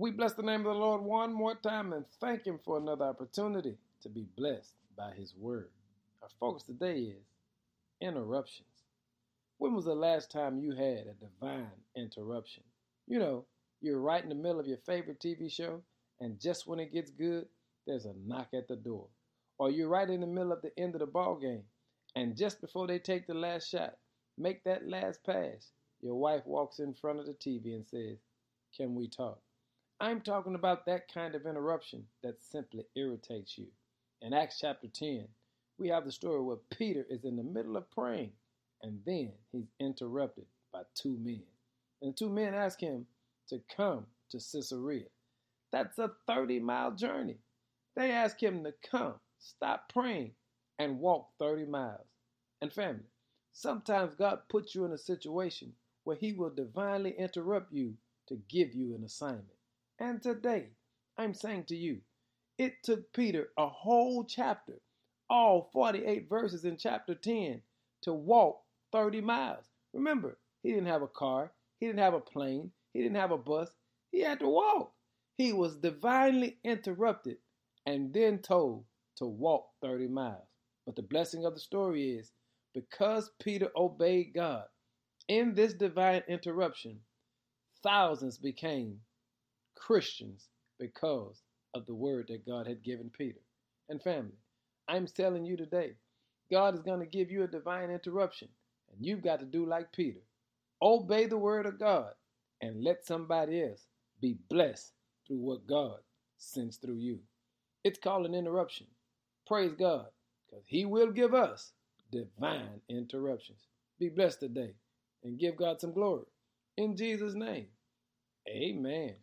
We bless the name of the Lord one more time and thank Him for another opportunity to be blessed by His Word. Our focus today is interruptions. When was the last time you had a divine interruption? You know, you're right in the middle of your favorite TV show, and just when it gets good, there's a knock at the door. Or you're right in the middle of the end of the ball game, and just before they take the last shot, make that last pass, your wife walks in front of the TV and says, Can we talk? I'm talking about that kind of interruption that simply irritates you. In Acts chapter 10, we have the story where Peter is in the middle of praying and then he's interrupted by two men. And the two men ask him to come to Caesarea. That's a 30 mile journey. They ask him to come, stop praying, and walk 30 miles. And family, sometimes God puts you in a situation where he will divinely interrupt you to give you an assignment. And today, I'm saying to you, it took Peter a whole chapter, all 48 verses in chapter 10, to walk 30 miles. Remember, he didn't have a car, he didn't have a plane, he didn't have a bus, he had to walk. He was divinely interrupted and then told to walk 30 miles. But the blessing of the story is because Peter obeyed God in this divine interruption, thousands became Christians because of the word that God had given Peter. And family, I'm telling you today, God is going to give you a divine interruption, and you've got to do like Peter. Obey the word of God and let somebody else be blessed through what God sends through you. It's called an interruption. Praise God, because He will give us divine interruptions. Be blessed today and give God some glory. In Jesus' name, amen.